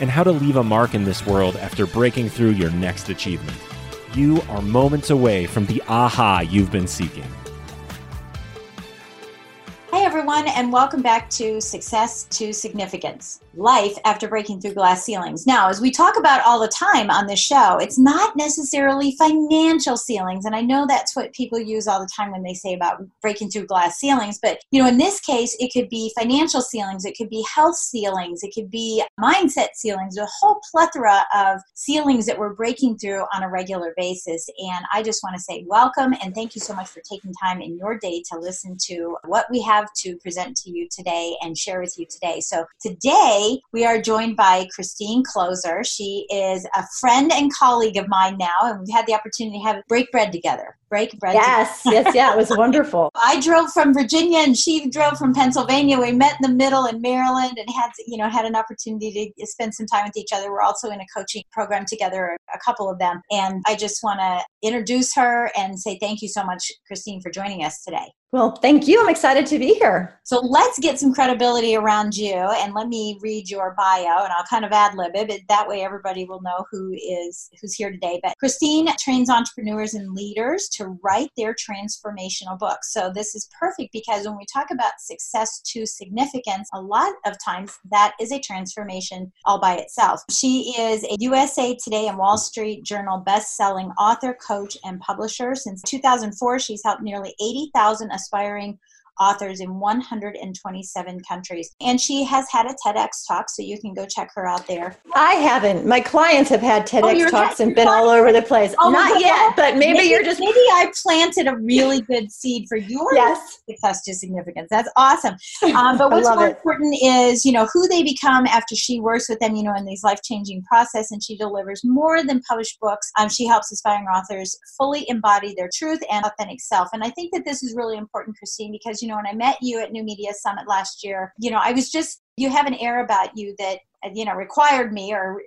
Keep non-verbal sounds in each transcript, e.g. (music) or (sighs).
and how to leave a mark in this world after breaking through your next achievement. You are moments away from the aha you've been seeking. Hi, everyone, and welcome back to Success to Significance life after breaking through glass ceilings. Now, as we talk about all the time on this show, it's not necessarily financial ceilings. And I know that's what people use all the time when they say about breaking through glass ceilings. But, you know, in this case, it could be financial ceilings, it could be health ceilings, it could be mindset ceilings, a whole plethora of ceilings that we're breaking through on a regular basis. And I just want to say welcome and thank you so much for taking time in your day to listen to what we have to present to you today and share with you today. So today, Today, we are joined by Christine Kloser. She is a friend and colleague of mine now, and we've had the opportunity to have break bread together. Break bread. Yes, (laughs) yes, yeah, it was wonderful. I drove from Virginia, and she drove from Pennsylvania. We met in the middle in Maryland, and had you know had an opportunity to spend some time with each other. We're also in a coaching program together, a couple of them, and I just want to introduce her and say thank you so much, Christine, for joining us today. Well, thank you. I'm excited to be here. So let's get some credibility around you and let me read your bio and I'll kind of ad lib it, but that way everybody will know who is who's here today. But Christine trains entrepreneurs and leaders to write their transformational books. So this is perfect because when we talk about success to significance, a lot of times that is a transformation all by itself. She is a USA Today and Wall Street Journal best-selling author, coach, and publisher. Since 2004, she's helped nearly 80,000 aspiring authors in 127 countries. And she has had a TEDx talk, so you can go check her out there. I haven't. My clients have had TEDx oh, talks and been all over the place. Oh, Not yet, but maybe, maybe, you're just. Maybe I planted a really good seed for your yes. success to significance. That's awesome. Um, but (laughs) what's more it. important is, you know, who they become after she works with them, you know, in these life changing process, and she delivers more than published books. Um, she helps aspiring authors fully embody their truth and authentic self. And I think that this is really important, Christine, because, you know, when I met you at New Media Summit last year, you know, I was just, you have an air about you that, you know, required me or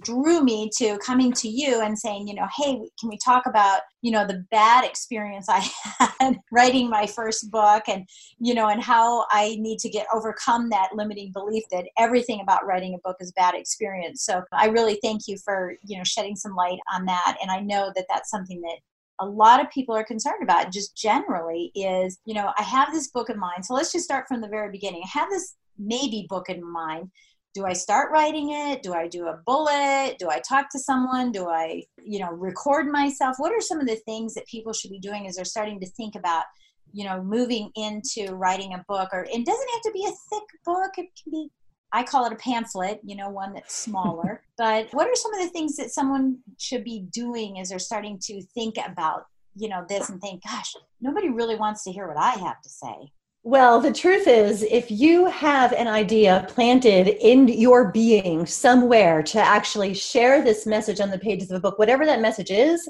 drew me to coming to you and saying, you know, hey, can we talk about, you know, the bad experience I (laughs) had writing my first book and, you know, and how I need to get overcome that limiting belief that everything about writing a book is bad experience. So I really thank you for, you know, shedding some light on that. And I know that that's something that a lot of people are concerned about just generally is you know i have this book in mind. So let's just start from the very beginning. I have this maybe book in mind. Do i start writing it? Do i do a bullet? Do i talk to someone? Do i you know record myself? What are some of the things that people should be doing as they're starting to think about you know moving into writing a book? Or it doesn't have to be a thick book. It can be I call it a pamphlet, you know, one that's smaller. (laughs) but what are some of the things that someone should be doing as they're starting to think about, you know, this and think, gosh, nobody really wants to hear what I have to say? Well, the truth is, if you have an idea planted in your being somewhere to actually share this message on the pages of a book, whatever that message is,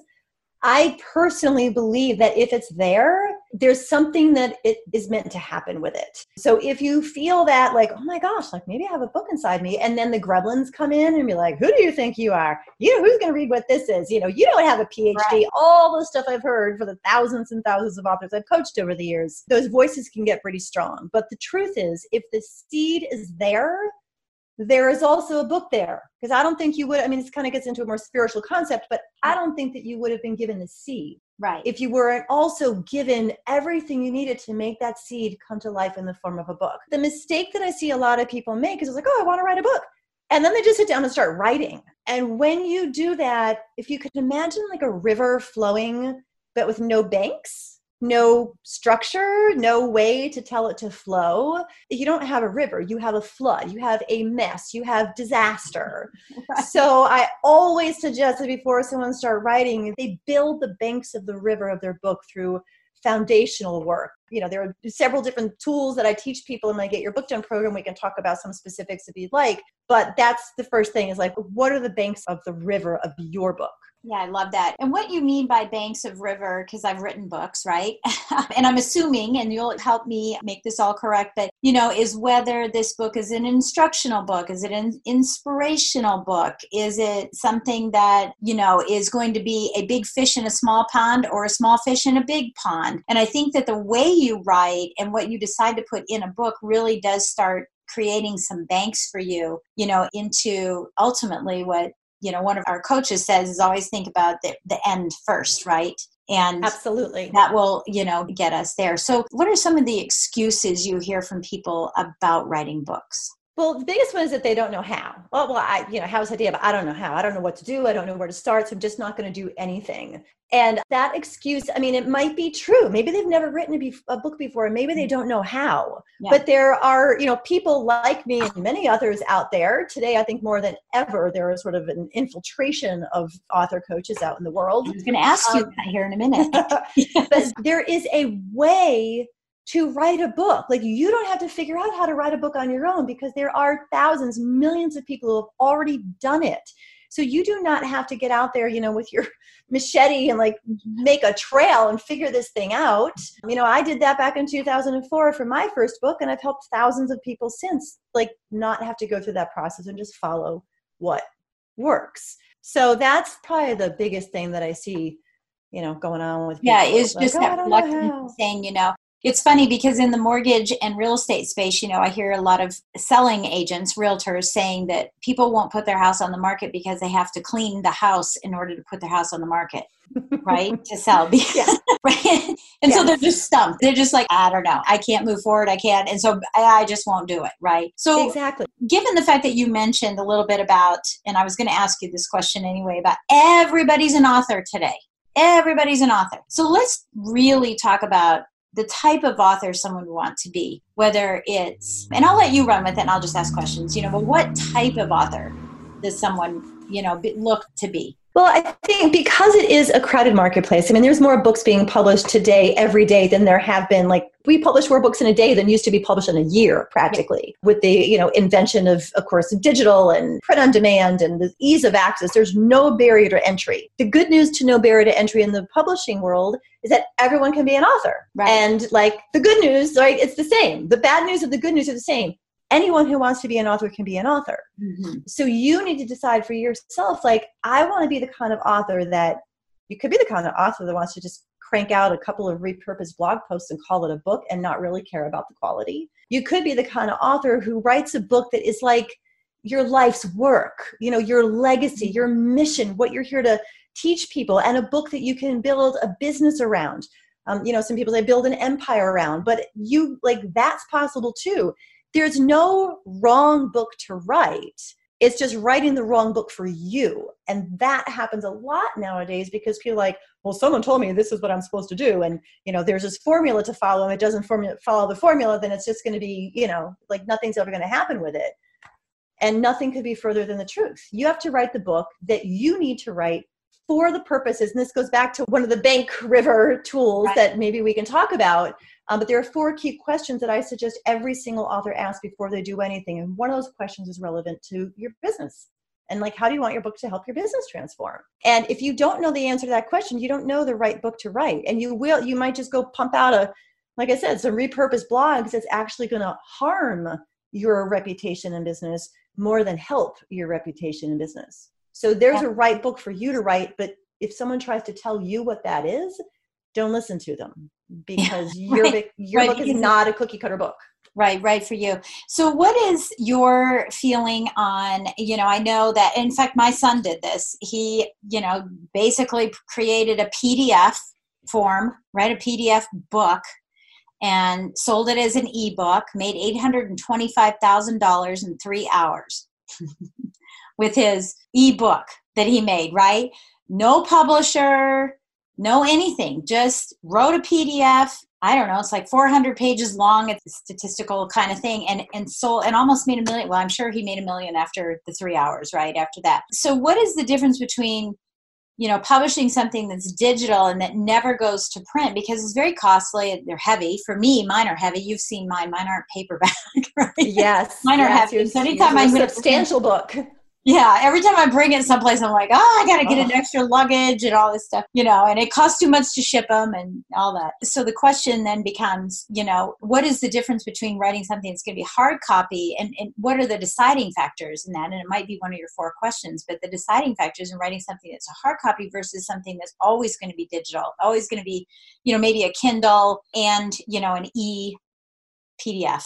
I personally believe that if it's there, there's something that it is meant to happen with it. So if you feel that like, oh my gosh, like maybe I have a book inside me, and then the gremlins come in and be like, who do you think you are? You know, who's going to read what this is? You know, you don't have a PhD. Right. All the stuff I've heard for the thousands and thousands of authors I've coached over the years, those voices can get pretty strong. But the truth is, if the seed is there, there is also a book there. Because i don't think you would i mean this kind of gets into a more spiritual concept but i don't think that you would have been given the seed. Right. If you weren't also given everything you needed to make that seed come to life in the form of a book. The mistake that i see a lot of people make is like oh i want to write a book. And then they just sit down and start writing. And when you do that, if you could imagine like a river flowing, but with no banks, no structure, no way to tell it to flow. You don't have a river, you have a flood, you have a mess, you have disaster. Right. (laughs) So I always suggest that before someone start writing, they build the banks of the river of their book through foundational work. You know, there are several different tools that I teach people in my Get Your Book Done program. We can talk about some specifics if you'd like, but that's the first thing is like, what are the banks of the river of your book? Yeah, I love that. And what you mean by banks of river, because I've written books, right? (laughs) and I'm assuming, and you'll help me make this all correct, but you know, is whether this book is an instructional book, is it an inspirational book? Is it something that, you know, is going to be a big fish in a small pond or a small fish in a big pond? And I think that the way you write and what you decide to put in a book really does start creating some banks for you, you know, into ultimately what you know one of our coaches says is always think about the, the end first right? And absolutely. that will you know get us there. So what are some of the excuses you hear from people about writing books well, the biggest one is that they don't know how. Well, well, I, you know, how's the idea, but I don't know how. I don't know what to do. I don't know where to start. So I'm just not going to do anything. And that excuse, I mean, it might be true. Maybe they've never written a, be- a book before, and maybe they mm. don't know how. Yeah. But there are, you know, people like me and many others out there today. I think more than ever, there is sort of an infiltration of author coaches out in the world. I was going to ask you um, that here in a minute. (laughs) but there is a way to write a book. Like you don't have to figure out how to write a book on your own because there are thousands, millions of people who have already done it. So you do not have to get out there, you know, with your (laughs) machete and like make a trail and figure this thing out. You know, I did that back in 2004 for my first book and I've helped thousands of people since like not have to go through that process and just follow what works. So that's probably the biggest thing that I see you know going on with people. yeah it's like, just oh, that reluctance saying you know it's funny because in the mortgage and real estate space, you know, I hear a lot of selling agents, realtors saying that people won't put their house on the market because they have to clean the house in order to put their house on the market, right? to sell. (laughs) yeah. (laughs) right? And yeah. so they're just stumped. They're just like, I don't know. I can't move forward. I can't. And so I just won't do it, right? So exactly. Given the fact that you mentioned a little bit about, and I was going to ask you this question anyway, about everybody's an author today everybody's an author. So let's really talk about the type of author someone would want to be, whether it's, and I'll let you run with it and I'll just ask questions, you know, but what type of author does someone, you know, look to be? Well, I think because it is a crowded marketplace, I mean, there's more books being published today every day than there have been. Like, we publish more books in a day than used to be published in a year, practically. With the, you know, invention of, of course, digital and print on demand and the ease of access, there's no barrier to entry. The good news to no barrier to entry in the publishing world is that everyone can be an author. Right. And like the good news, right, it's the same. The bad news and the good news are the same anyone who wants to be an author can be an author. Mm-hmm. So you need to decide for yourself, like, I want to be the kind of author that you could be the kind of author that wants to just crank out a couple of repurposed blog posts and call it a book and not really care about the quality. You could be the kind of author who writes a book that is like your life's work, you know, your legacy, mm-hmm. your mission, what you're here to teach people, and a book that you can build a business around. Um, you know, some people say build an empire around, but you like that's possible too there's no wrong book to write. It's just writing the wrong book for you. And that happens a lot nowadays because people like well someone told me this is what i'm supposed to do. And you know there's this formula to follow. And it doesn't formula, follow the formula then it's just going to be you know like nothing's ever going to happen with it. And nothing could be further than the truth. You have to write the book that you need to write for the purposes and this goes back to one of the bank river tools right. that maybe we can talk about um, but there are four key questions that I suggest every single author ask before they do anything. And one of those questions is relevant to your business. And like, how do you want your book to help your business transform? And if you don't know the answer to that question, you don't know the right book to write. And you will, you might just go pump out a, like I said, some repurposed blogs that's actually going to harm your reputation in business more than help your reputation in business. So there's a right book for you to write, but if someone tries to tell you what that is, don't listen to them because yeah, (laughs) your, right, your right, book is not a cookie cutter book. Right right for you. So what is your feeling on you know i know that in fact my son did this. He you know basically created a pdf form right a pdf book and sold it as an ebook made $825000 in three hours (laughs) with his ebook that he made, right? No publisher, no anything, just wrote a PDF. I don't know, it's like 400 pages long. It's a statistical kind of thing, and and sold and almost made a million. Well, I'm sure he made a million after the three hours, right after that. So, what is the difference between you know publishing something that's digital and that never goes to print because it's very costly they're heavy for me mine are heavy you've seen mine mine aren't paperback (laughs) right? yes mine are yes, heavy so anytime i substantial book yeah, every time I bring it someplace, I'm like, oh, I got to get oh. an uh-huh. extra luggage and all this stuff, you know, and it costs too much to ship them and all that. So the question then becomes, you know, what is the difference between writing something that's going to be hard copy and, and what are the deciding factors in that? And it might be one of your four questions, but the deciding factors in writing something that's a hard copy versus something that's always going to be digital, always going to be, you know, maybe a Kindle and, you know, an e PDF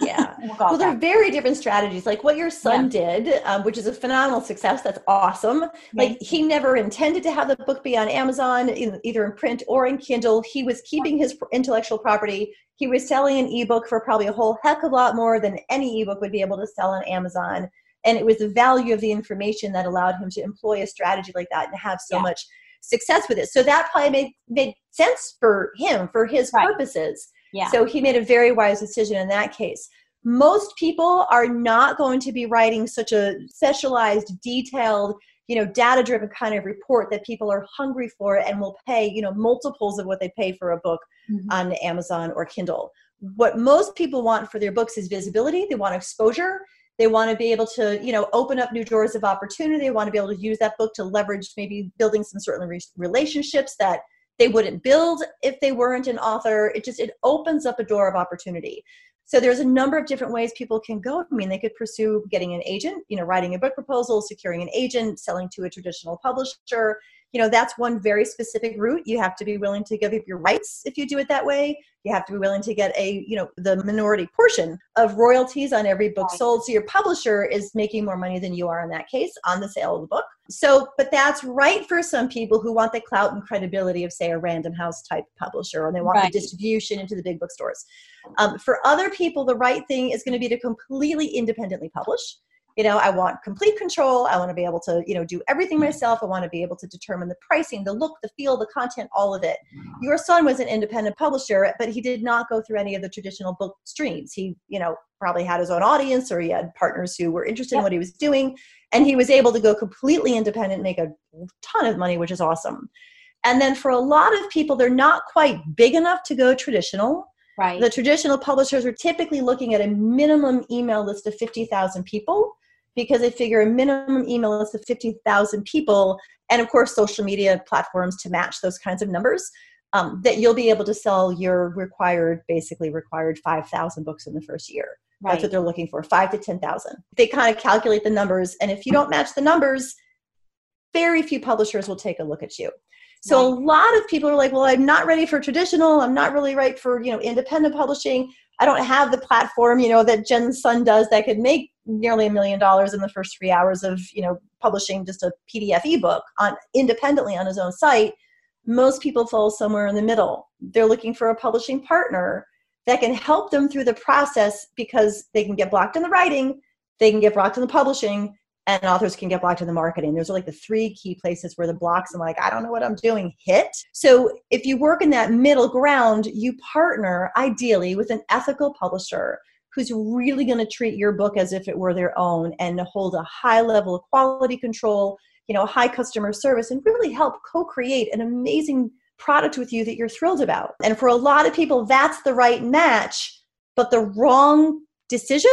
yeah. (laughs) Well they're very different strategies. Like what your son yeah. did um, which is a phenomenal success that's awesome. Like he never intended to have the book be on amazon in, either in print or in kindle. He was keeping his intellectual property. He was selling an ebook for probably a whole heck of a lot more than any ebook would be able to sell on amazon. And it was the value of the information that allowed him to employ a strategy like that and have so yeah. much success with it. So that probably made made sense for him for his right. purposes yeah. So he made a very wise decision in that case. Most people are not going to be writing such a specialized, detailed, you know, data driven kind of report that people are hungry for and will pay, you know, multiples of what they pay for a book mm-hmm. on Amazon or Kindle. What most people want for their books is visibility, they want exposure. They want to be able to, you know, open up new doors of opportunity. They want to be able to use that book to leverage maybe building some certain relationships that they wouldn't build if they weren't an author. It just it opens up a door of opportunity. So there's a number of different ways people can go. I mean they could pursue getting an agent you know writing a book proposal securing an agent selling to a traditional publisher you know that's one very specific route. You have to be willing to give up your rights if you do it that way. You have to be willing to get a you know the minority portion of royalties on every book sold. So your publisher is making more money than you are in that case on the sale of the book. So but that's right for some people who want the clout and credibility of say a random house type publisher and they want right. the distribution into the big bookstores um, for other people the right thing is going to be to completely independently publish you know i want complete control. I want to be able to you know do everything mm. myself. I want to be able to determine the pricing the look the feel the content all of it. Mm. Your son was an independent publisher but he did not go through any of the traditional book streams. He you know probably had his own audience or he had partners who were interested in what he was doing and he was able to go completely independent make a ton of money which is awesome. And then for a lot of people they're not quite big enough to go traditional. Right. The traditional publishers are typically looking at a minimum email list of 50,000 people because they figure a minimum email list of 50,000 people, and of course, social media platforms to match those kinds of numbers, um, that you'll be able to sell your required, basically required 5,000 books in the first year. Right. That's what they're looking for, five to 10,000. They kind of calculate the numbers, and if you don't match the numbers, very few publishers will take a look at you. So right. a lot of people are like, well, I'm not ready for traditional. I'm not really right for, you know, independent publishing. I don't have the platform, you know, that Jen's son does that could make nearly a million dollars in the first three hours of, you know, publishing just a PDF ebook on independently on his own site. Most people fall somewhere in the middle. They're looking for a publishing partner that can help them through the process because they can get blocked in the writing, they can get blocked in the publishing, and authors can get blocked in the marketing. Those are like the three key places where the blocks, I'm like, I don't know what I'm doing, hit. So if you work in that middle ground, you partner ideally with an ethical publisher who's really going to treat your book as if it were their own and hold a high level of quality control, you know, high customer service, and really help co create an amazing product with you that you're thrilled about. And for a lot of people, that's the right match, but the wrong decision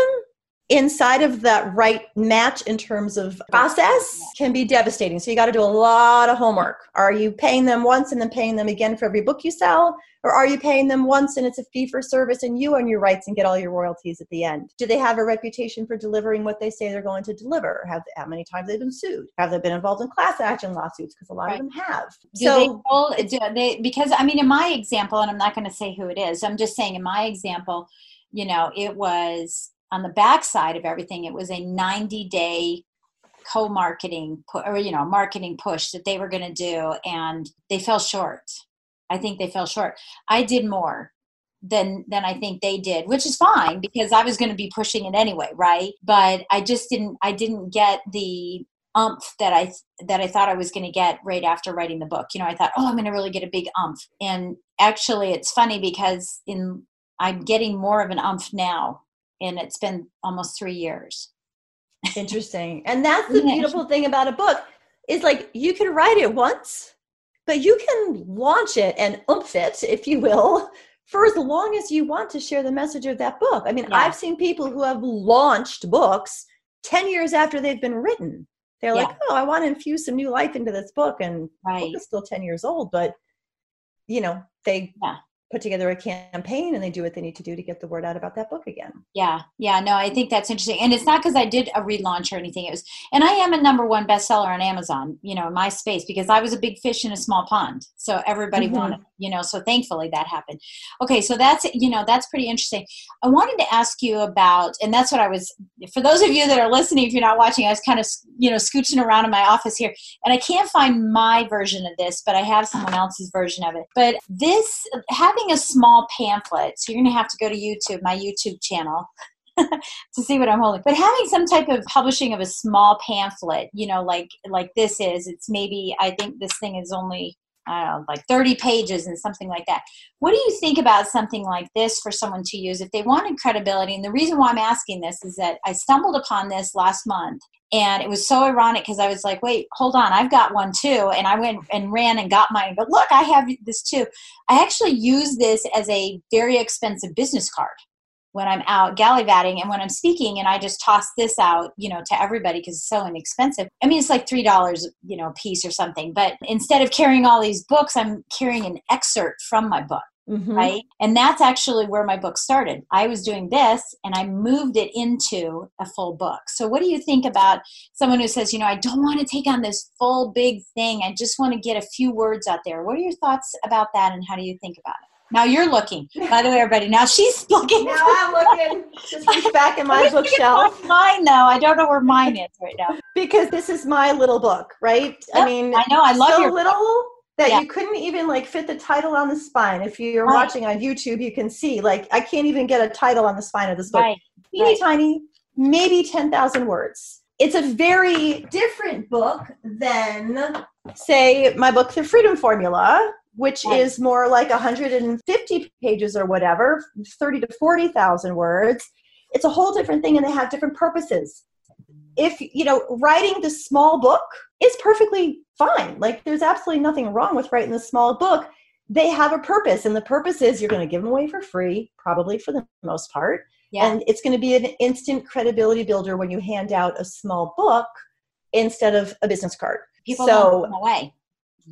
inside of that right match in terms of process can be devastating. So you got to do a lot of homework. Are you paying them once and then paying them again for every book you sell? Or are you paying them once and it's a fee for service and you own your rights and get all your royalties at the end? Do they have a reputation for delivering what they say they're going to deliver? Have how many times they've been sued? Have they been involved in class action lawsuits? Because a lot right. of them have. Do so they, do they, because I mean, in my example, and I'm not going to say who it is. I'm just saying in my example, you know, it was on the backside of everything, it was a 90 day co-marketing or you know marketing push that they were going to do and they fell short i think they fell short i did more than than I think they did, which is fine because I was going to be pushing it anyway, right? But I just didn't I didn't get the umph that I that I thought I was going to get right after writing the book. You know, I thought, "Oh, I'm going to really get a big umph." And actually it's funny because in I'm getting more of an umph now and it's been almost 3 years. Interesting. And that's the (laughs) beautiful thing about a book is like you can write it once, but you can launch it and oomph it, if you will, for as long as you want to share the message of that book. I mean, yeah. I've seen people who have launched books 10 years after they've been written. They're yeah. like, oh, I want to infuse some new life into this book. And right. book is still 10 years old, but you know, they yeah put together a campaign and they do what they need to do to get the word out about that book again. Yeah, yeah, no, I think that's interesting. And it's not because I did a relaunch or anything. It was, and I am a number one bestseller on Amazon, you know, in my space because I was a big fish in a small pond. So everybody mm-hmm. wanted, you know, so thankfully that happened. Okay, so that's, you know, that's pretty interesting. I wanted to ask you about, and that's what I was, for those of you that are listening, if you're not watching, I was kind of, you know, scooching around in my office here and I can't find my version of this, but I have someone else's version of it. But this, having having a small pamphlet, so you're going to have to go to YouTube, my YouTube channel, (laughs) to see what I'm holding. But having some type of publishing of a small pamphlet, you know, like like this is, it's maybe I think this thing is only I don't know, like 30 pages and something like that. What do you think about something like this for someone to use if they wanted credibility? And the reason why I'm asking this is that I stumbled upon this last month and it was so ironic because I was like, wait, hold on, I've got one too. And I went and ran and got mine. But look, I have this too. I actually use this as a very expensive business card when I'm out gallivanting and when I'm speaking and I just toss this out, you know, to everybody because it's so inexpensive. I mean, it's like $3, you know, a piece or something. But instead of carrying all these books, I'm carrying an excerpt from my book. Mm-hmm. Right. And that's actually where my book started. I was doing this and I moved it into a full book. So, what do you think about someone who says, you know, I don't want to take on this full big thing. I just want to get a few words out there. What are your thoughts about that and how do you think about it? Now you're looking. By the way, everybody. Now she's (laughs) looking. Now I'm looking. Just reach back in my bookshelf. Mine though. I don't know where mine is right now. Because this is my little book, right? Yep, I mean, I know. I love so your little book. that yeah. you couldn't even like fit the title on the spine. If you're right. watching on YouTube, you can see like I can't even get a title on the spine of this book. Right. Teeny right. tiny, maybe ten thousand words. It's a very different book than, say, my book, The Freedom Formula, which is more like 150 pages or whatever, 30 to 40,000 words. It's a whole different thing and they have different purposes. If, you know, writing the small book is perfectly fine. Like there's absolutely nothing wrong with writing the small book. They have a purpose and the purpose is you're going to give them away for free, probably for the most part. Yeah. And it's going to be an instant credibility builder when you hand out a small book instead of a business card. People so, away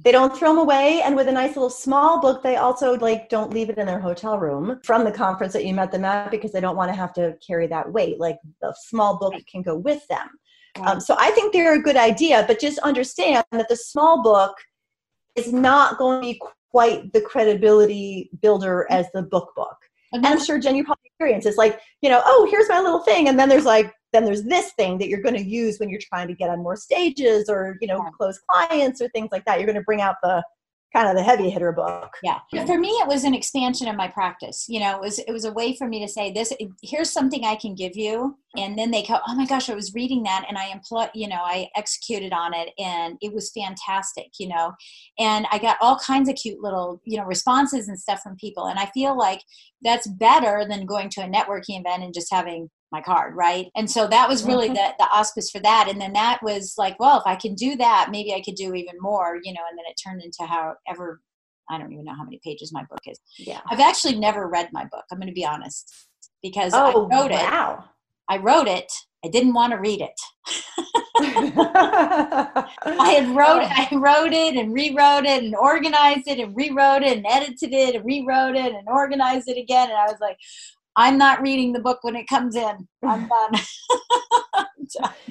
they don't throw them away and with a nice little small book they also like don't leave it in their hotel room from the conference that you met them at because they don't want to have to carry that weight. Like the small book can go with them. Um, so i think they're a good idea but just understand that the small book is not going to be quite the credibility builder as the book book. And i'm sure jen you probably experience it's like you know oh here's my little thing and then there's like then there's this thing that you're going to use when you're trying to get on more stages or you know yeah. close clients or things like that. You're going to bring out the kind of the heavy hitter book. Yeah. For me it was an expansion of my practice. You know it was it was a way for me to say this here's something i can give you. And then they go oh my gosh i was reading that and i employ you know i executed on it and it was fantastic you know? And i got all kinds of cute little you know responses and stuff from people. And i feel like that's better than going to a networking event and just having my card right? And so that was really mm-hmm. the, the auspice for that. And then that was like well if i can do that maybe i could do even more you know and then it turned into however i don't even know how many pages my book is. Yeah. I've actually never read my book i'm going to be honest because oh, i wrote wow. it i wrote it. I didn't want to read it. (laughs) I had (laughs) wrote I wrote it and rewrote it and organized it and rewrote it and edited it and rewrote it and organized it again. And I was like, I'm not reading the book when it comes in. I'm (laughs) done. (laughs)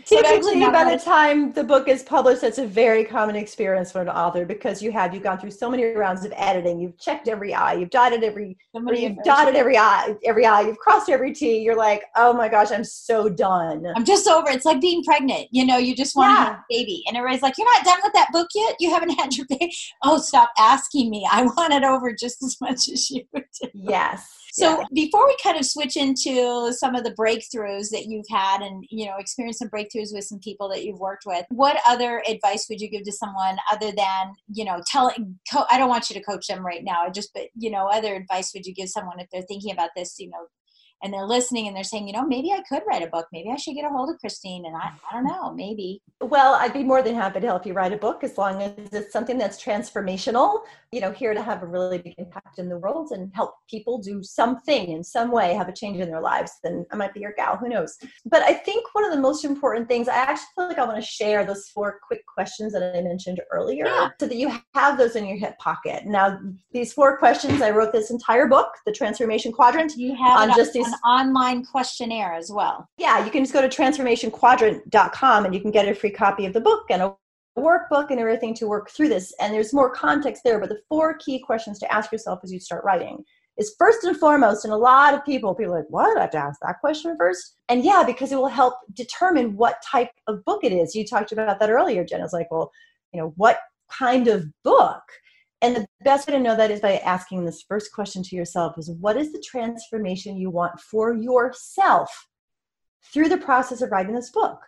Typically, by the time the book is published, that's a very common experience for an author because you have you've gone through so many rounds of editing, you've checked every I, you've dotted every, so you've dotted every I, every I, you've crossed every T. You're like, oh my gosh, I'm so done. I'm just over. It's like being pregnant. You know, you just want yeah. to have a baby, and everybody's like, you're not done with that book yet. You haven't (laughs) had your baby. Oh, stop asking me. I want it over just as much as you do. Yes. So yeah. before we kind of switch into some of the breakthroughs that you've had and you know experience some breakthroughs with some people that you've worked with, what other advice would you give to someone other than you know telling? Co- I don't want you to coach them right now. I just but you know other advice would you give someone if they're thinking about this? You know and they're listening and they're saying, you know, maybe I could write a book. Maybe I should get a hold of Christine. And I, I don't know, maybe. Well, I'd be more than happy to help you write a book as long as it's something that's transformational, you know, here to have a really big impact in the world and help people do something in some way, have a change in their lives. Then I might be your gal, who knows? But I think one of the most important things, I actually feel like I want to share those four quick questions that I mentioned earlier yeah. so that you have those in your hip pocket. Now, these four questions, I wrote this entire book, The Transformation Quadrant, you have on just these an online questionnaire as well. Yeah, you can just go to transformationquadrant.com and you can get a free copy of the book and a workbook and everything to work through this. And there's more context there, but the four key questions to ask yourself as you start writing is first and foremost, and a lot of people, people are like, what? I have to ask that question first? And yeah, because it will help determine what type of book it is. You talked about that earlier, Jen. It's like, well, you know, what kind of book? And the best way to know that is by asking this first question to yourself is what is the transformation you want for yourself through the process of writing this book?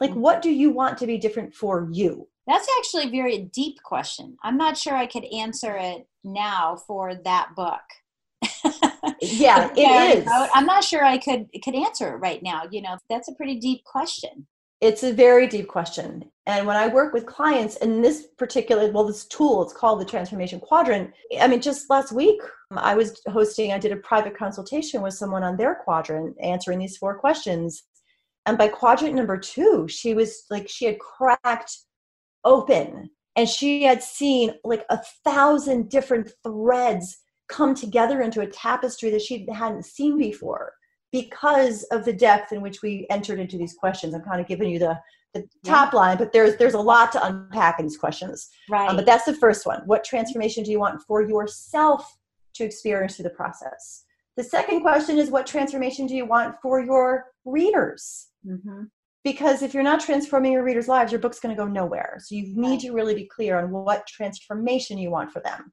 Like mm-hmm. what do you want to be different for you? That's actually a very deep question. I'm not sure I could answer it now for that book. (laughs) yeah, it is. I'm not sure I could could answer it right now. You know, that's a pretty deep question. It's a very deep question. And when I work with clients in this particular, well, this tool, it's called the Transformation Quadrant. I mean, just last week, um, I was hosting, I did a private consultation with someone on their quadrant answering these four questions. And by quadrant number two, she was like, she had cracked open and she had seen like a thousand different threads come together into a tapestry that she hadn't seen before because of the depth in which we entered into these questions. I'm kind of giving you the, the top line, but there's there's a lot to unpack in these questions. Right. Um, but that's the first one. What transformation do you want for yourself to experience through the process? The second question is what transformation do you want for your readers? Mm-hmm. Because if you're not transforming your readers' lives, your book's going to go nowhere. So you need to really be clear on what transformation you want for them.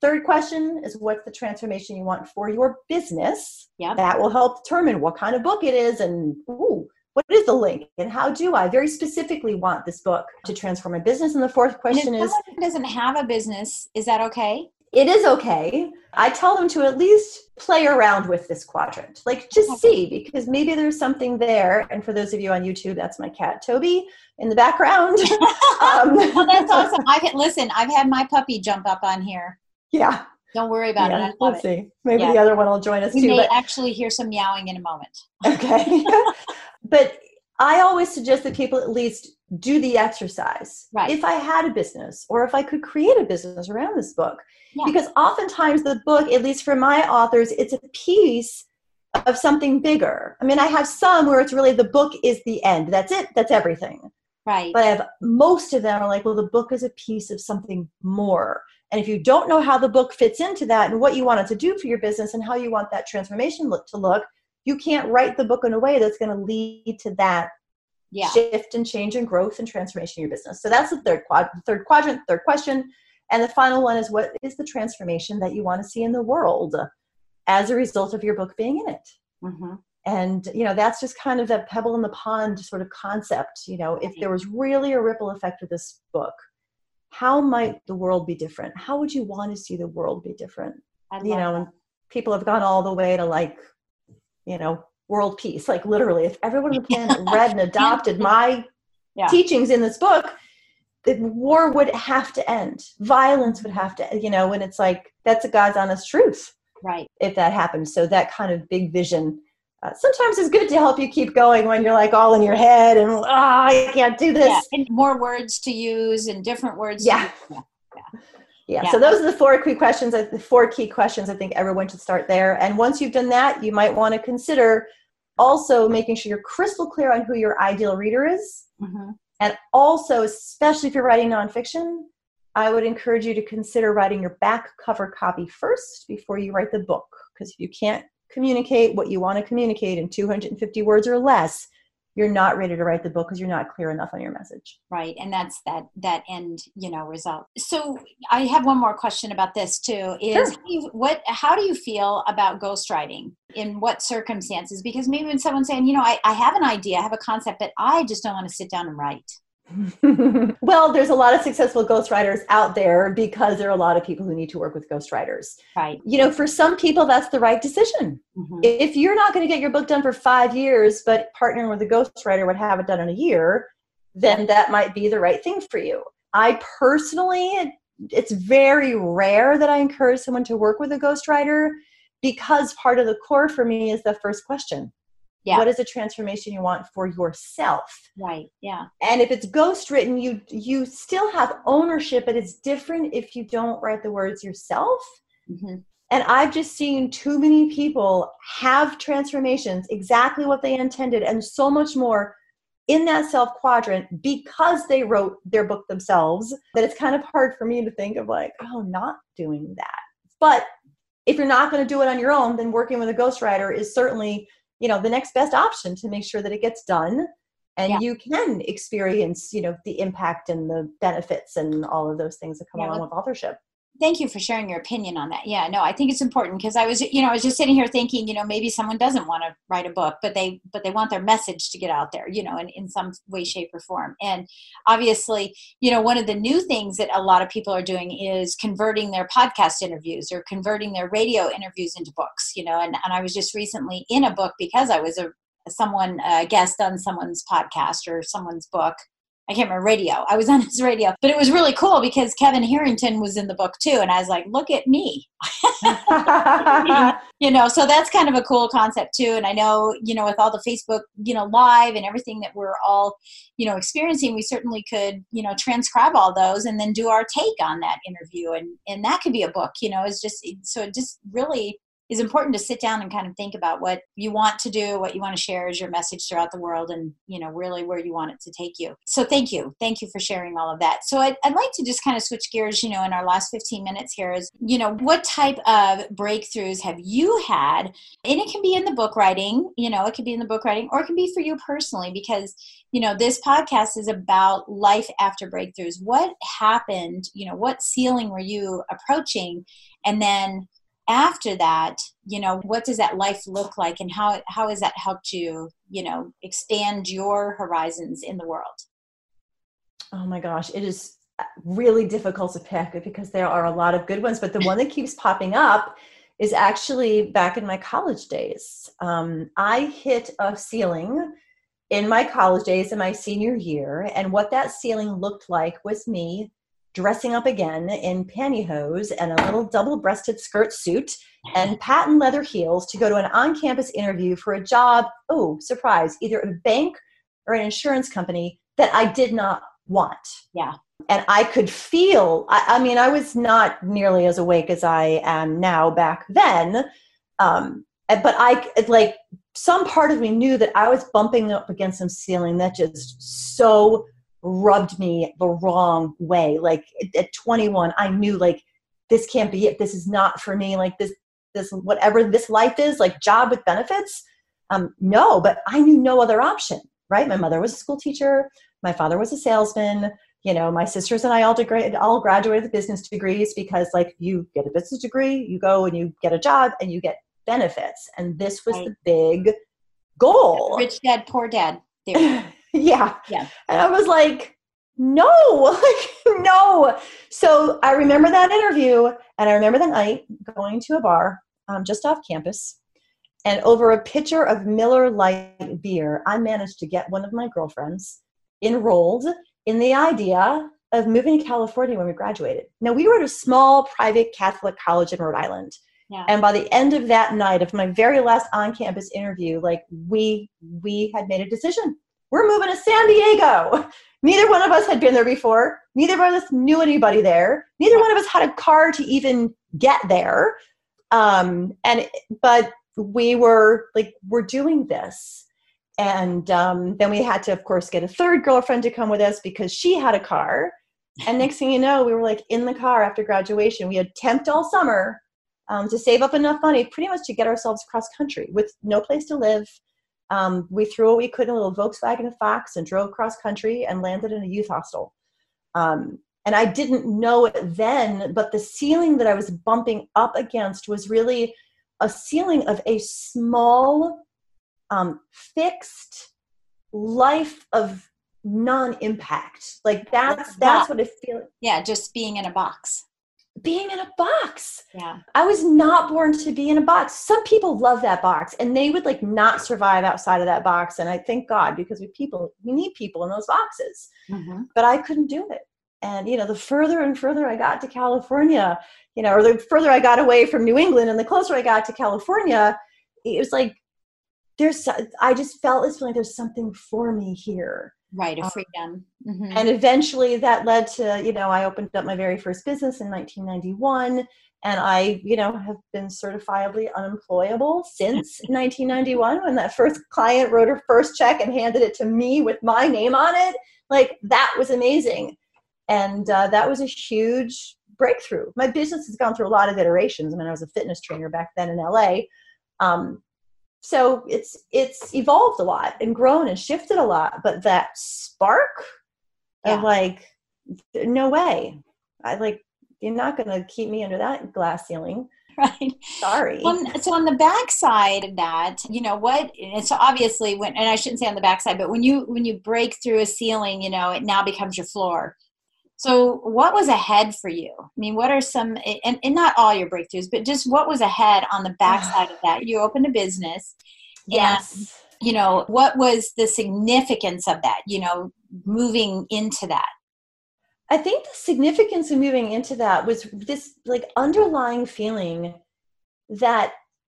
Third question is what's the transformation you want for your business? Yeah. That will help determine what kind of book it is and ooh, what is the link and how do I very specifically want this book to transform my business? And the fourth question is doesn't have a business, is that okay? It is okay. I tell them to at least play around with this quadrant. Like just see because maybe there's something there. And for those of you on YouTube, that's my cat Toby in the background. (laughs) um, well, that's (laughs) awesome. I can listen. I've had my puppy jump up on here. Yeah. Don't worry about yeah, it. Let's it. see. Maybe yeah. the other one will join us we too. may but... actually hear some meowing in a moment. Okay. (laughs) but I always suggest that people at least do the exercise. Right. If I had a business or if I could create a business around this book. Yeah. Because oftentimes the book, at least for my authors, it's a piece of something bigger. I mean, I have some where it's really the book is the end. That's it. That's everything. Right. But I have most of them are like, well, the book is a piece of something more. And if you don't know how the book fits into that and what you want it to do for your business and how you want that transformation look to look, you can't write the book in a way that's going to lead to that yeah. shift and change and growth and transformation in your business. So that's the third quad, third quadrant, third question. And the final one is what is the transformation that you want to see in the world as a result of your book being in it? Mm-hmm. And you know that's just kind of that pebble in the pond sort of concept. You know, if there was really a ripple effect of this book, how might the world be different? How would you want to see the world be different? You know, and people have gone all the way to like, you know, world peace. Like literally, if everyone on the planet (laughs) read and adopted my yeah. teachings in this book, the war would have to end. Violence would have to, you know, and it's like that's a God's honest truth. Right. If that happens. So that kind of big vision uh, sometimes it's good to help you keep going when you're like all in your head and oh, I can't do this. Yeah, and more words to use and different words. Yeah. yeah. yeah. Yeah. So those are the four key questions. The four key questions. I think everyone should start there. And once you've done that, you might want to consider also making sure you're crystal clear on who your ideal reader is. Mm-hmm. And also, especially if you're writing nonfiction, I would encourage you to consider writing your back cover copy first before you write the book. Because if you can't communicate what you want to communicate in 250 words or less, you're not ready to write the book because you're not clear enough on your message. Right and that's that that end you know result. So i have one more question about this too is sure. what how do you feel about ghostwriting? In what circumstances? Because maybe when someone's saying you know I, I have an idea i have a concept but i just don't want to sit down and write well, there's a lot of successful ghostwriters out there because there are a lot of people who need to work with ghostwriters. Right. You know, for some people, that's the right decision. Mm-hmm. If you're not going to get your book done for five years, but partnering with a ghostwriter would have it done in a year, then that might be the right thing for you. I personally, it's very rare that I encourage someone to work with a ghostwriter because part of the core for me is the first question yeah. what is the transformation you want for yourself right yeah and if it's ghost written you you still have ownership but it's different if you don't write the words yourself mm-hmm. and i've just seen too many people have transformations exactly what they intended and so much more in that self quadrant because they wrote their book themselves that it's kind of hard for me to think of like oh not doing that but if you're not going to do it on your own then working with a ghostwriter is certainly you know the next best option to make sure that it gets done and yeah. you can experience you know the impact and the benefits and all of those things that come yeah, along with authorship thank you for sharing your opinion on that. Yeah no i think it's important because i was you know i was just sitting here thinking you know maybe someone doesn't want to write a book but they but they want their message to get out there you know in, in some way shape or form. And obviously you know one of the new things that a lot of people are doing is converting their podcast interviews or converting their radio interviews into books you know and, and i was just recently in a book because i was a someone a guest on someone's podcast or someone's book I can't remember radio. I was (laughs) on his radio, but it was really cool because Kevin Harrington was in the book too, and I was like, "Look at me," (laughs) you know. So that's kind of a cool concept too. And I know, you know, with all the Facebook, you know, live and everything that we're all, you know, experiencing, we certainly could, you know, transcribe all those and then do our take on that interview, and and that could be a book. You know, it's just so it just really is important to sit down and kind of think about what you want to do what you want to share as your message throughout the world and you know really where you want it to take you. So thank you. Thank you for sharing all of that. So i'd, I'd like to just kind of switch gears you know in our last 15 minutes here is you know what type of breakthroughs have you had? And it can be in the book writing you know it could be in the book writing or it can be for you personally because you know this podcast is about life after breakthroughs. What happened you know what ceiling were you approaching? And then after that you know what does that life look like and how how has that helped you you know expand your horizons in the world? Oh my gosh it is really difficult to pick because there are a lot of good ones but the one that keeps popping up is actually back in my college days. Um, i hit a ceiling in my college days in my senior year and what that ceiling looked like was me dressing up again in pantyhose and a little double breasted skirt suit and patent leather heels to go to an on campus interview for a job, oh, surprise, either a bank or an insurance company that I did not want. Yeah. And I could feel, I, I mean, I was not nearly as awake as I am now back then. Um, but I like some part of me knew that I was bumping up against some ceiling that just so rubbed me the wrong way. Like at 21, I knew like this can't be it. This is not for me. Like this, this whatever this life is, like job with benefits. Um, no, but I knew no other option. Right? My mother was a school teacher. My father was a salesman. You know, my sisters and I all degrade, all graduated with business degrees because, like, you get a business degree, you go and you get a job, and you get benefits. And this was right. the big goal. Rich dad, poor dad. (laughs) (laughs) yeah. Yeah. And I was like, no, like, (laughs) no. So I remember that interview and I remember that night going to a bar um, just off campus. And over a pitcher of Miller Lite beer, I managed to get one of my girlfriends enrolled in the idea of moving to California when we graduated. Now, we were at a small private Catholic college in Rhode Island. Yeah. And by the end of that night of my very last on-campus interview, like we we had made a decision we're moving to San Diego. (laughs) Neither one of us had been there before. Neither one of us knew anybody there. Neither one of us had a car to even get there. Um, and but we were like, we're doing this. And um, then we had to, of course, get a third girlfriend to come with us because she had a car. And next thing you know, we were like in the car after graduation. We had temped all summer um, to save up enough money pretty much to get ourselves cross country with no place to live. Um, we threw what we could in a little Volkswagen Fox and drove cross country and landed in a youth hostel. Um, and I didn't know it then, but the ceiling that I was bumping up against was really a ceiling of a small, um, fixed life of non-impact. Like that's that's what it feels. Yeah, just being in a box being in a box. Yeah. I was not born to be in a box. Some people love that box and they would like not survive outside of that box. And I thank God because we people, we need people in those boxes. Mm-hmm. But I couldn't do it. And, you know, the further and further I got to California, you know, or the further I got away from New England and the closer I got to California, it was like, there's, I just felt this feeling there's something for me here right of um, freedom. Mm-hmm. and eventually that led to you know i opened up my very first business in 1991 and i you know have been certifiably unemployable since (laughs) 1991 when that first client wrote her first check and handed it to me with my name on it. Like that was amazing. And uh, that was a huge breakthrough. My business has gone through a lot of iterations. I mean i was a fitness trainer back then in la um, so it's it's evolved a lot and grown and shifted a lot but that spark yeah. of like no way. I like you're not going to keep me under that glass ceiling. (laughs) Right. Sorry. So on the backside of that you know what it's obviously when and i shouldn't say on the backside but when you when you break through a ceiling you know it now becomes your floor so, what was ahead for you? I mean, what are some, and, and not all your breakthroughs, but just what was ahead on the backside (sighs) of that? You opened a business. Yes. And, you know, what was the significance of that, you know, moving into that? I think the significance of moving into that was this like underlying feeling that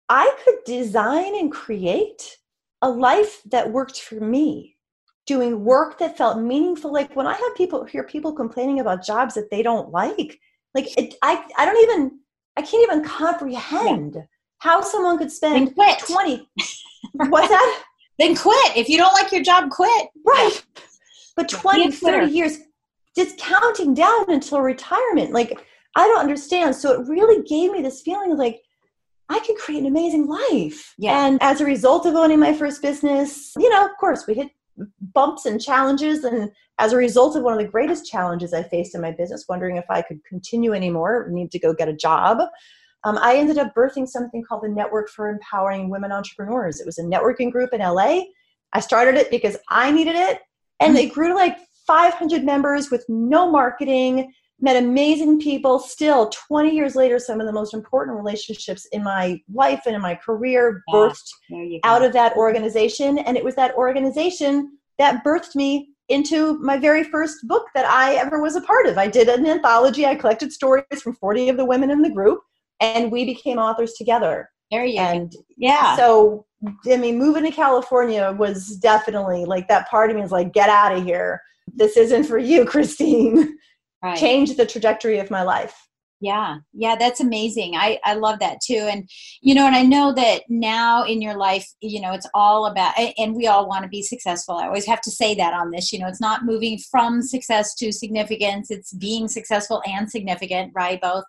I could design and create a life that worked for me doing work that felt meaningful. Like when i have people hear people complaining about jobs that they don't like like it, i i don't even i can't even comprehend yeah. how someone could spend 20 what's that? (laughs) Then quit. If you don't like your job quit. Right. But 20 30 years just counting down until retirement like i don't understand. So it really gave me this feeling of like I can create an amazing life. Yeah. And as a result of owning my first business, you know, of course, we hit bumps and challenges. And as a result of one of the greatest challenges I faced in my business, wondering if I could continue anymore, need to go get a job, um, I ended up birthing something called the Network for Empowering Women Entrepreneurs. It was a networking group in LA. I started it because I needed it, and it grew to like 500 members with no marketing. Met amazing people. Still, 20 years later, some of the most important relationships in my life and in my career birthed out of that organization. And it was that organization that birthed me into my very first book that I ever was a part of. I did an anthology. I collected stories from 40 of the women in the group, and we became authors together. There you and go. Yeah. So, I mean, moving to California was definitely like that part of me is like, get out of here. This isn't for you, (laughs) Christine right. changed the trajectory of my life. Yeah. Yeah that's amazing. I i love that too. And you know and i know that now in your life you know it's all about and we all want to be successful. I always have to say that on this you know it's not moving from success to significance it's being successful and significant right both.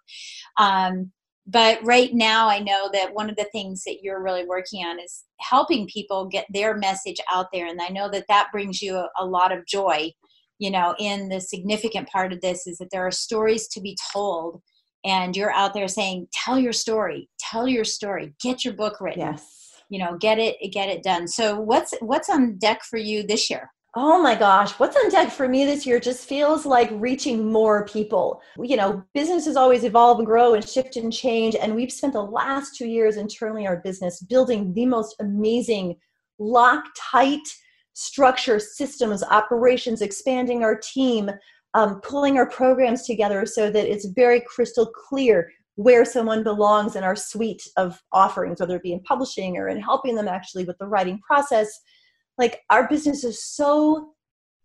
Um but right now i know that one of the things that you're really working on is helping people get their message out there. And i know that that brings you a, a lot of joy you know in the significant part of this is that there are stories to be told and you're out there saying tell your story tell your story get your book written yes you know get it get it done so what's what's on deck for you this year Oh my gosh, what's on deck for me this year just feels like reaching more people. You know, businesses always evolve and grow and shift and change. And we've spent the last two years internally our business building the most amazing, lock tight, structure, systems, operations, expanding our team, um, pulling our programs together so that it's very crystal clear where someone belongs in our suite of offerings, whether it be in publishing or in helping them actually with the writing process. Like our business is so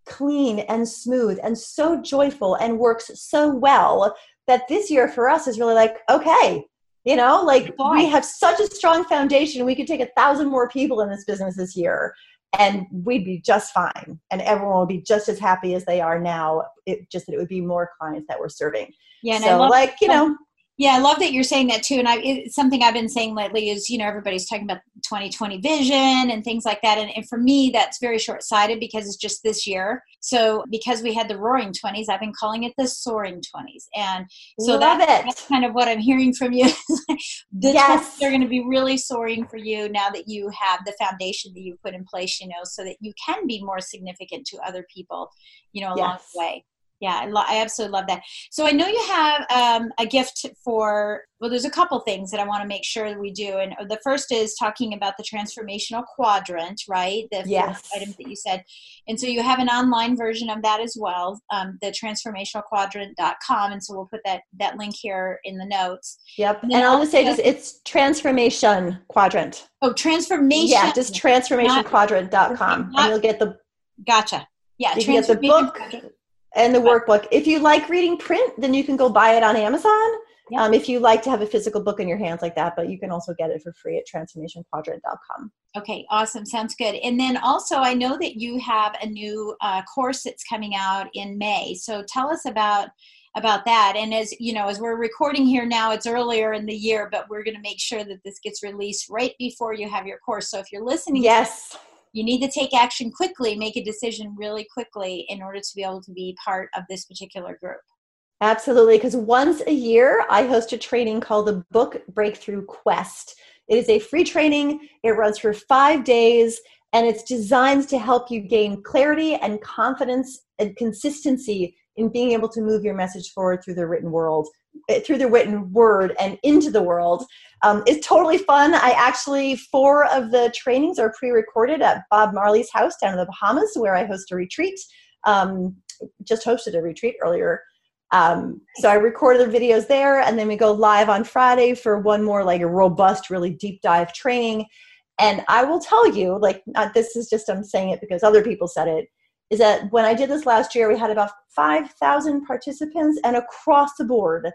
clean and smooth and so joyful and works so well that this year for us is really like, okay, You know, like we have such a strong foundation. We could take a thousand more people in this business this year and we'd be just fine. And everyone would be just as happy as they are now. It just that it would be more clients that we're serving. Yeah. So, like, you know, yeah, I love that you're saying that too. And I, it's something I've been saying lately is, you know, everybody's talking about 2020 vision and things like that. And, and for me, that's very short sighted because it's just this year. So because we had the roaring 20s, I've been calling it the soaring 20s. And so that, that's kind of what I'm hearing from you. (laughs) the yes. 20s are going to be really soaring for you now that you have the foundation that you put in place, you know, so that you can be more significant to other people, you know, along yes. the way yeah I, lo- I, absolutely love that. So i know you have um, a gift for well there's a couple things that i want to make sure that we do and the first is talking about the transformational quadrant right? The yes. items that you said. And so you have an online version of that as well um, the transformationalquadrant.com and so we'll put that that link here in the notes. Yep and, and i'll just say just it's transformation quadrant. Oh transformation yeah just transformationquadrant.com and you'll get the gotcha. Yeah you get the book and the workbook. If you like reading print, then you can go buy it on Amazon. Yep. Um, if you like to have a physical book in your hands like that, but you can also get it for free at transformationquadrant.com. Okay, awesome. Sounds good. And then also, I know that you have a new uh, course that's coming out in May. So tell us about about that. And as you know, as we're recording here now, it's earlier in the year, but we're going to make sure that this gets released right before you have your course. So if you're listening, yes you need to take action quickly, make a decision really quickly in order to be able to be part of this particular group. Absolutely, because once a year I host a training called the Book Breakthrough Quest. It is a free training, it runs for five days, and it's designed to help you gain clarity and confidence and consistency in being able to move your message forward through the written world through the written word and into the world um, it's totally fun. I actually four of the trainings are pre-recorded at bob marley's house down in the bahamas where i host a retreat um, just hosted a retreat earlier. Um, so i recorded the videos there and then we go live on friday for one more like a robust really deep dive training. And i will tell you like not this is just i'm saying it because other people said it is that when I did this last year, we had about 5,000 participants, and across the board,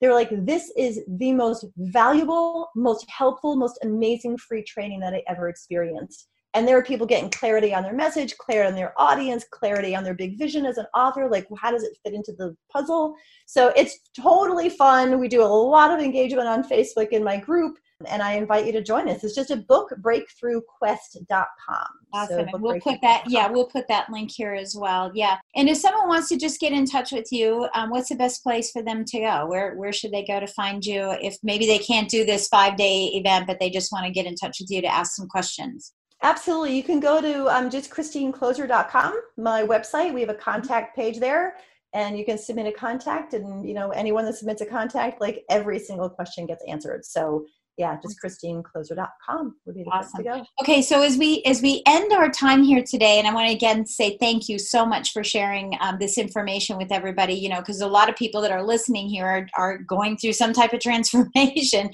they were like, This is the most valuable, most helpful, most amazing free training that I ever experienced. And there are people getting clarity on their message, clarity on their audience, clarity on their big vision as an author. Like, how does it fit into the puzzle? So it's totally fun. We do a lot of engagement on Facebook in my group and I invite you to join us. It's just a bookbreakthroughquest.com. Awesome. So we'll put that, yeah, we'll put that link here as well. Yeah. And if someone wants to just get in touch with you, um, what's the best place for them to go? Where, where should they go to find you? If maybe they can't do this five day event, but they just want to get in touch with you to ask some questions. Absolutely. You can go to um, just christinekloser.com, my website. We have a contact page there and you can submit a contact and you know anyone that submits a contact like every single question gets answered so yeah, just christinekloser.com would be the awesome. place to go. Okay, so as we as we end our time here today, and I want to again say thank you so much for sharing um, this information with everybody. You know, because a lot of people that are listening here are, are going through some type of (laughs) transformation,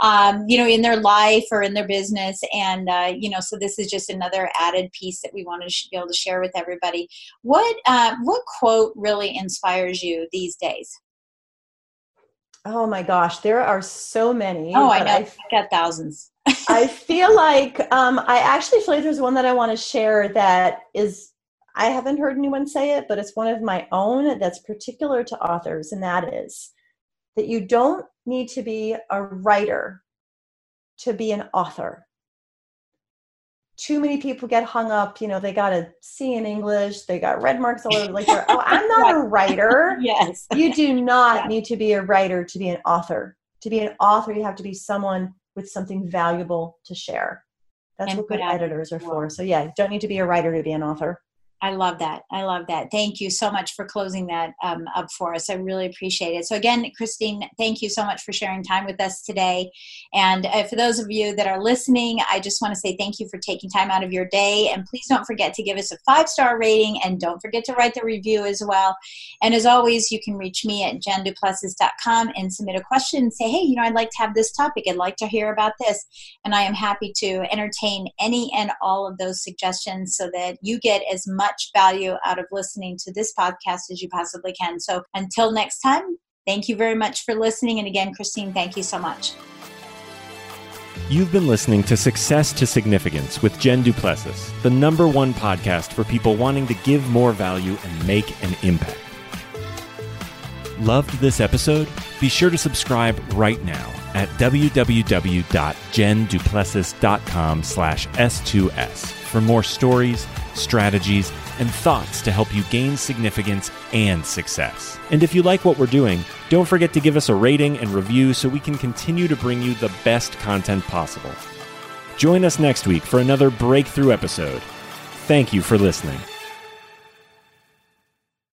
um, you know, in their life or in their business, and uh, you know, so this is just another added piece that we want to be able to share with everybody. What uh, what quote really inspires you these days? Oh my gosh, there are so many. Oh, I know. I, got thousands. (laughs) I feel like um, I actually feel like there's one that I want to share that is I haven't heard anyone say it, but it's one of my own that's particular to authors, and that is that you don't need to be a writer to be an author too many people get hung up you know they got a c in english they got red marks all over like oh i'm (laughs) not a writer. Yes. (laughs) You do not yeah. need to be a writer to be an author. To be an author you have to be someone with something valuable to share. That's and what good editors are for. So yeah you don't need to be a writer to be an author I love that. I love that. Thank you so much for closing that um, up for us. I really appreciate it. So, again, Christine, thank you so much for sharing time with us today. And uh, for those of you that are listening, I just want to say thank you for taking time out of your day. And please don't forget to give us a five star rating and don't forget to write the review as well. And as always, you can reach me at jenduplessis.com and submit a question and say, hey, you know, I'd like to have this topic. I'd like to hear about this. And I am happy to entertain any and all of those suggestions so that you get as much much value out of listening to this podcast as you possibly can. So until next time, Thank you very much for listening. And again, Christine, thank you so much. You've been listening to Success to Significance with Jen DuPlessis, the number one podcast for people wanting to give more value and make an impact. Loved this episode? Be sure to subscribe right now at www.jenduplessis.com slash S2S for more stories, strategies, and thoughts to help you gain significance and success. And if you like what we're doing, don't forget to give us a rating and review so we can continue to bring you the best content possible. Join us next week for another breakthrough episode. Thank you for listening.